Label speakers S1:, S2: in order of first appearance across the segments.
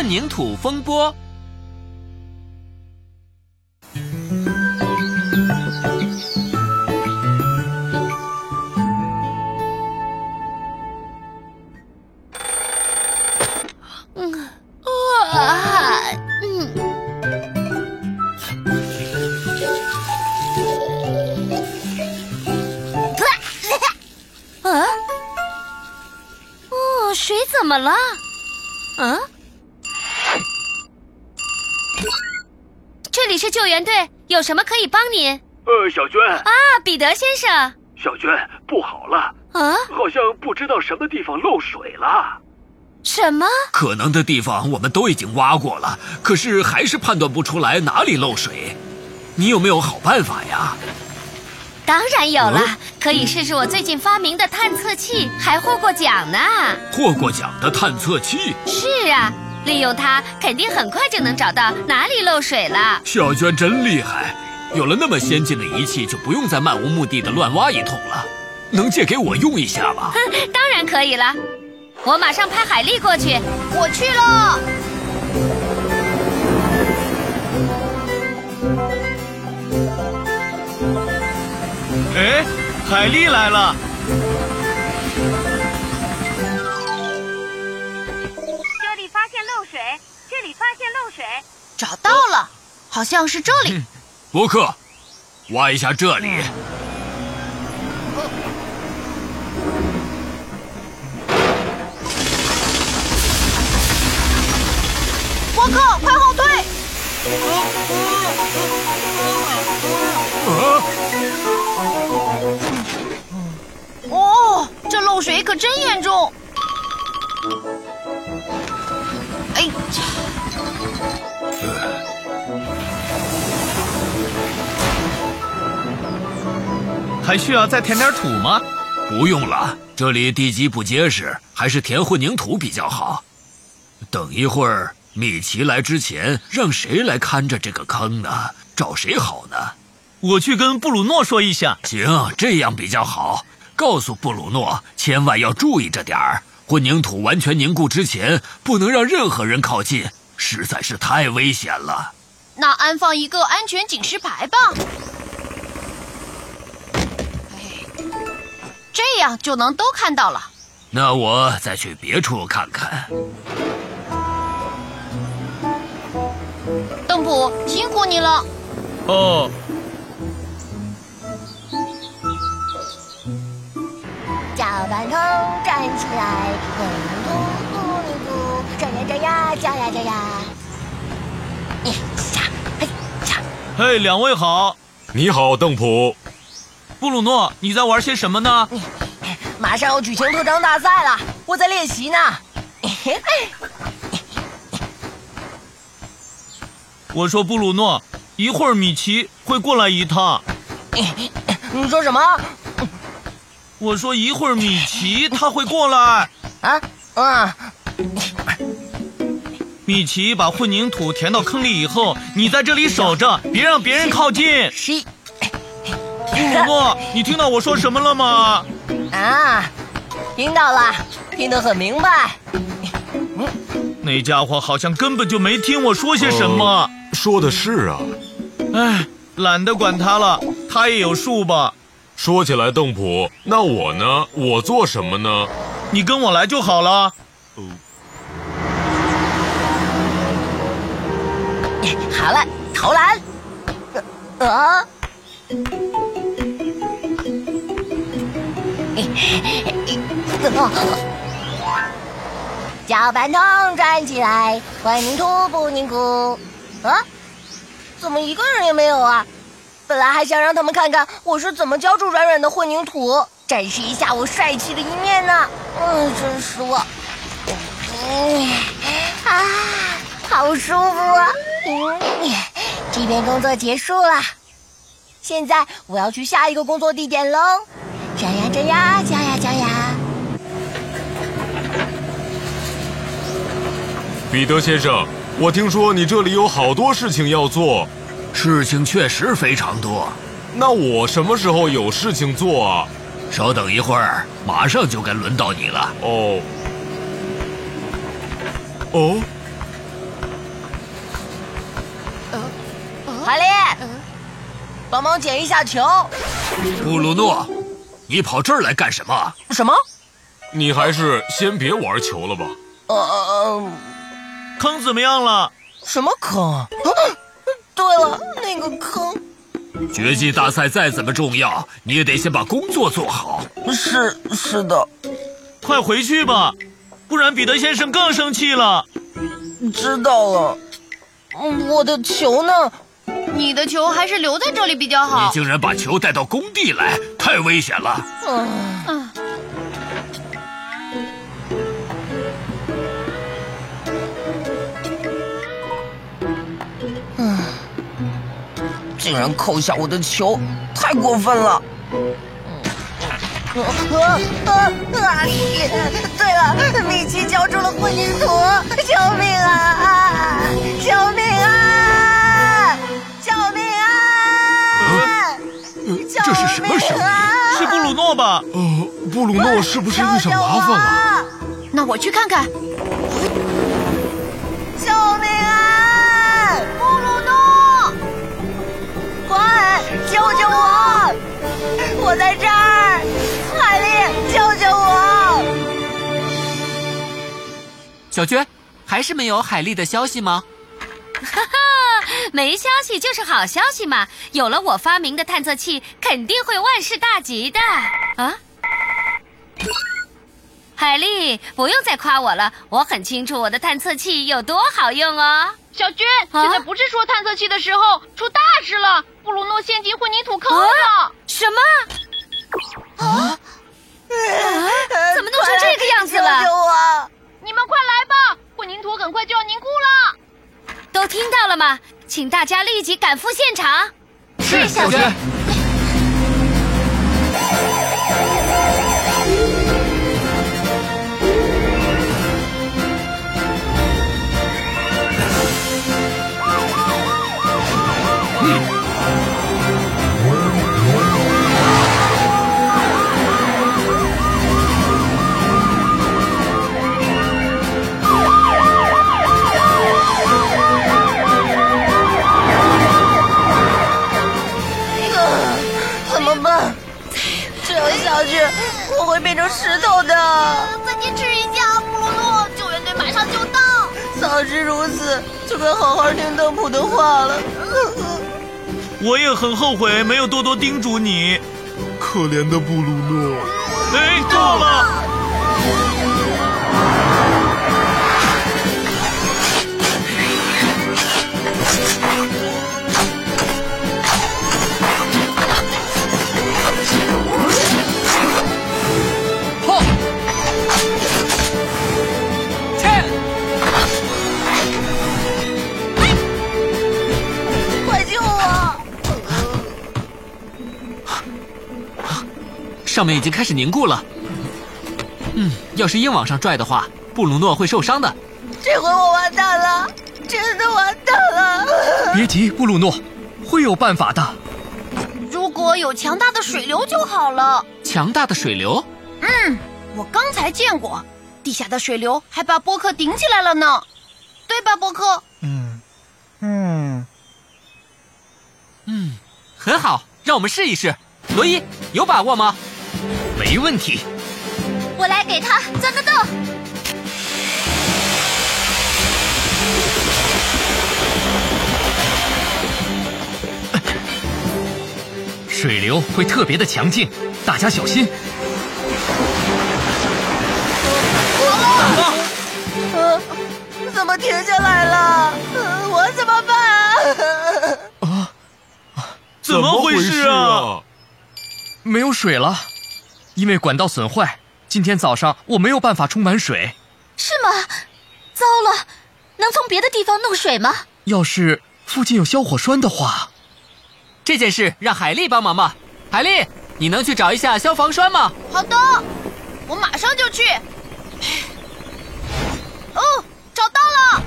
S1: 混凝土风波。
S2: 嗯，啊，嗯，啊，哦，水怎么了？嗯，这里是救援队，有什么可以帮您？
S3: 呃，小娟，
S2: 啊，彼得先生，
S3: 小娟，不好了，
S2: 啊，
S3: 好像不知道什么地方漏水了。
S2: 什么？
S1: 可能的地方我们都已经挖过了，可是还是判断不出来哪里漏水。你有没有好办法呀？
S2: 当然有了，可以试试我最近发明的探测器，还获过奖呢。
S1: 获过奖的探测器，
S2: 是啊，利用它肯定很快就能找到哪里漏水了。
S1: 小娟真厉害，有了那么先进的仪器，就不用再漫无目的的乱挖一通了。能借给我用一下吗？
S2: 哼，当然可以了，我马上派海丽过去。我去喽。
S4: 哎，海丽来了！
S2: 找到了，好像是这里。
S1: 伯克，挖一下这里。
S2: 沃克，快后退！
S1: 啊！
S2: 哦，这漏水可真严重。哎呀！
S4: 还需要再填点土吗？
S1: 不用了，这里地基不结实，还是填混凝土比较好。等一会儿米奇来之前，让谁来看着这个坑呢？找谁好呢？
S4: 我去跟布鲁诺说一下。
S1: 行，这样比较好。告诉布鲁诺，千万要注意着点儿。混凝土完全凝固之前，不能让任何人靠近，实在是太危险了。
S2: 那安放一个安全警示牌吧。这样就能都看到了。
S1: 那我再去别处看看。
S2: 邓普，辛苦你了。
S4: 哦，
S5: 搅拌桶站起来，混凝土不凝土，转呀转呀，叫呀叫呀。哎呀，哎呀，
S4: 嘿，两位好。
S6: 你好，邓普。
S4: 布鲁诺，你在玩些什么呢？
S5: 马上要举行特长大赛了，我在练习呢。
S4: 我说布鲁诺，一会儿米奇会过来一趟。
S5: 你说什么？
S4: 我说一会儿米奇他会过来。
S5: 啊？啊。
S4: 米奇把混凝土填到坑里以后，你在这里守着，别让别人靠近。
S5: 是。
S4: 布鲁诺，你听到我说什么了吗？
S5: 啊，听到了，听得很明白。
S4: 嗯那家伙好像根本就没听我说些什么。
S6: 说的是啊。
S4: 唉，懒得管他了，他也有数吧。
S6: 说起来，邓普，那我呢？我做什么呢？
S4: 你跟我来就好了。
S5: 好了，投篮。啊！搅拌桶站起来，混凝土不凝固。啊？怎么一个人也没有啊？本来还想让他们看看我是怎么浇筑软软的混凝土，展示一下我帅气的一面呢。嗯，真失望。嗯，啊，好舒服啊！嗯，这边工作结束了，现在我要去下一个工作地点喽。加呀加呀加呀加呀！
S6: 彼得先生，我听说你这里有好多事情要做，
S1: 事情确实非常多。
S6: 那我什么时候有事情做啊？
S1: 稍等一会儿，马上就该轮到你了。
S6: 哦，哦，
S5: 海莉，帮忙捡一下球。
S1: 布鲁诺，你跑这儿来干什么？
S5: 什么？
S6: 你还是先别玩球了吧。
S5: 呃呃，
S4: 坑怎么样了？
S5: 什么坑？啊对了，那个坑
S1: 绝技大赛再怎么重要，你也得先把工作做好。
S5: 是是的，
S4: 快回去吧，不然彼得先生更生气了。
S5: 知道了。嗯我的球呢？
S2: 你的球还是留在这里比较好你。
S1: 竟然把球带到工地来，太危险了！
S5: 嗯，
S2: 嗯，
S5: 竟然扣下我的球，太过分了。啊啊啊！对了，米奇浇出了混凝土，救命啊！救命啊！
S1: 这是什么声音？
S4: 是布鲁诺吧？
S6: 呃，布鲁诺是不是遇上麻烦了？
S2: 那我去看看。
S5: 救命啊！布鲁诺，快救救我！我在这儿，海丽，救救我！
S7: 小娟，还是没有海丽的消息吗？
S2: 没消息就是好消息嘛！有了我发明的探测器，肯定会万事大吉的啊！海丽，不用再夸我了，我很清楚我的探测器有多好用哦。
S8: 小娟，
S2: 啊
S8: 现在不是说探测器的时候，出大事了！布鲁诺陷进混凝土坑了。
S2: 什么？啊？怎么弄成这个样子
S5: 救救
S2: 了？
S5: 我！
S8: 你们快来吧，混凝土很快就要凝固了。
S2: 都听到了吗？请大家立即赶赴现场。
S7: 是小娟。
S5: 么办？这样下去，我会变成石头的。
S8: 再坚持一下，布鲁诺，救援队马上就到。
S5: 早知如此，就该好好听邓普的话了。
S4: 我也很后悔没有多多叮嘱你。
S6: 可怜的布鲁诺。
S4: 哎，够了！
S7: 上面已经开始凝固了。嗯，要是硬往上拽的话，布鲁诺会受伤的。
S5: 这回我完蛋了，真的完蛋了！
S9: 别急，布鲁诺，会有办法的。
S8: 如果有强大的水流就好了。
S7: 强大的水流，嗯
S8: 我刚才见过，地下的水流还把波克顶起来了呢，对吧，波克？
S9: 嗯嗯，
S7: 嗯，很好，让我们试一试。罗伊，有把握吗？
S9: 没问题。
S2: 我来给他钻个洞。
S9: 水流会特别的强劲，大家小心。
S5: 呃，怎么停下来了？呃我怎么办啊啊？
S4: 怎么回事啊？
S9: 没有水了，因为管道损坏。今天早上我没有办法充满水。
S2: 是吗？糟了，能从别的地方弄水吗？
S9: 要是附近有消火栓的话，
S7: 这件事让海丽帮忙吧。海丽，你能去找一下消防栓吗？
S8: 好的，我马上就去。哦，找到了！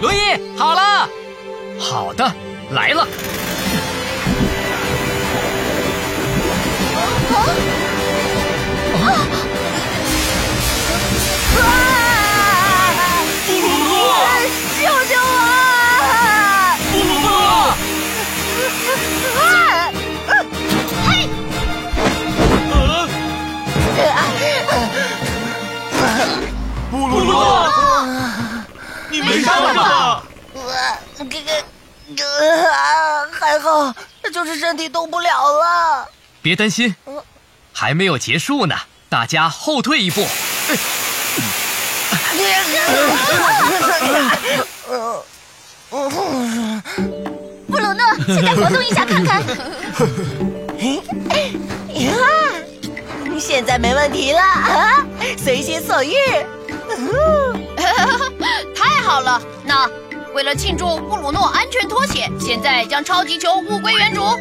S7: 罗伊，好了。
S9: 好的，来了。
S5: 啊啊啊，救救我，
S4: 布鲁多，布鲁多，你没事吧？
S5: 呃，这个，呃，还好，就是身体动不了了。
S9: 别担心。还没有结束呢，大家后退一步。
S8: 布鲁诺，现在活动一下看看。
S5: 呀，现在没问题了啊，随心所欲。
S8: 太好了！那为了庆祝布鲁诺安全脱险，现在将超级球物归原主。
S5: 哦，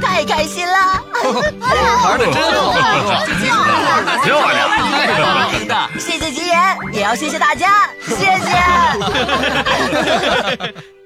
S5: 太开心了！
S7: 玩的真好，
S3: 漂亮！
S7: 太棒了！
S5: 谢谢吉言，也要谢谢大家，谢谢。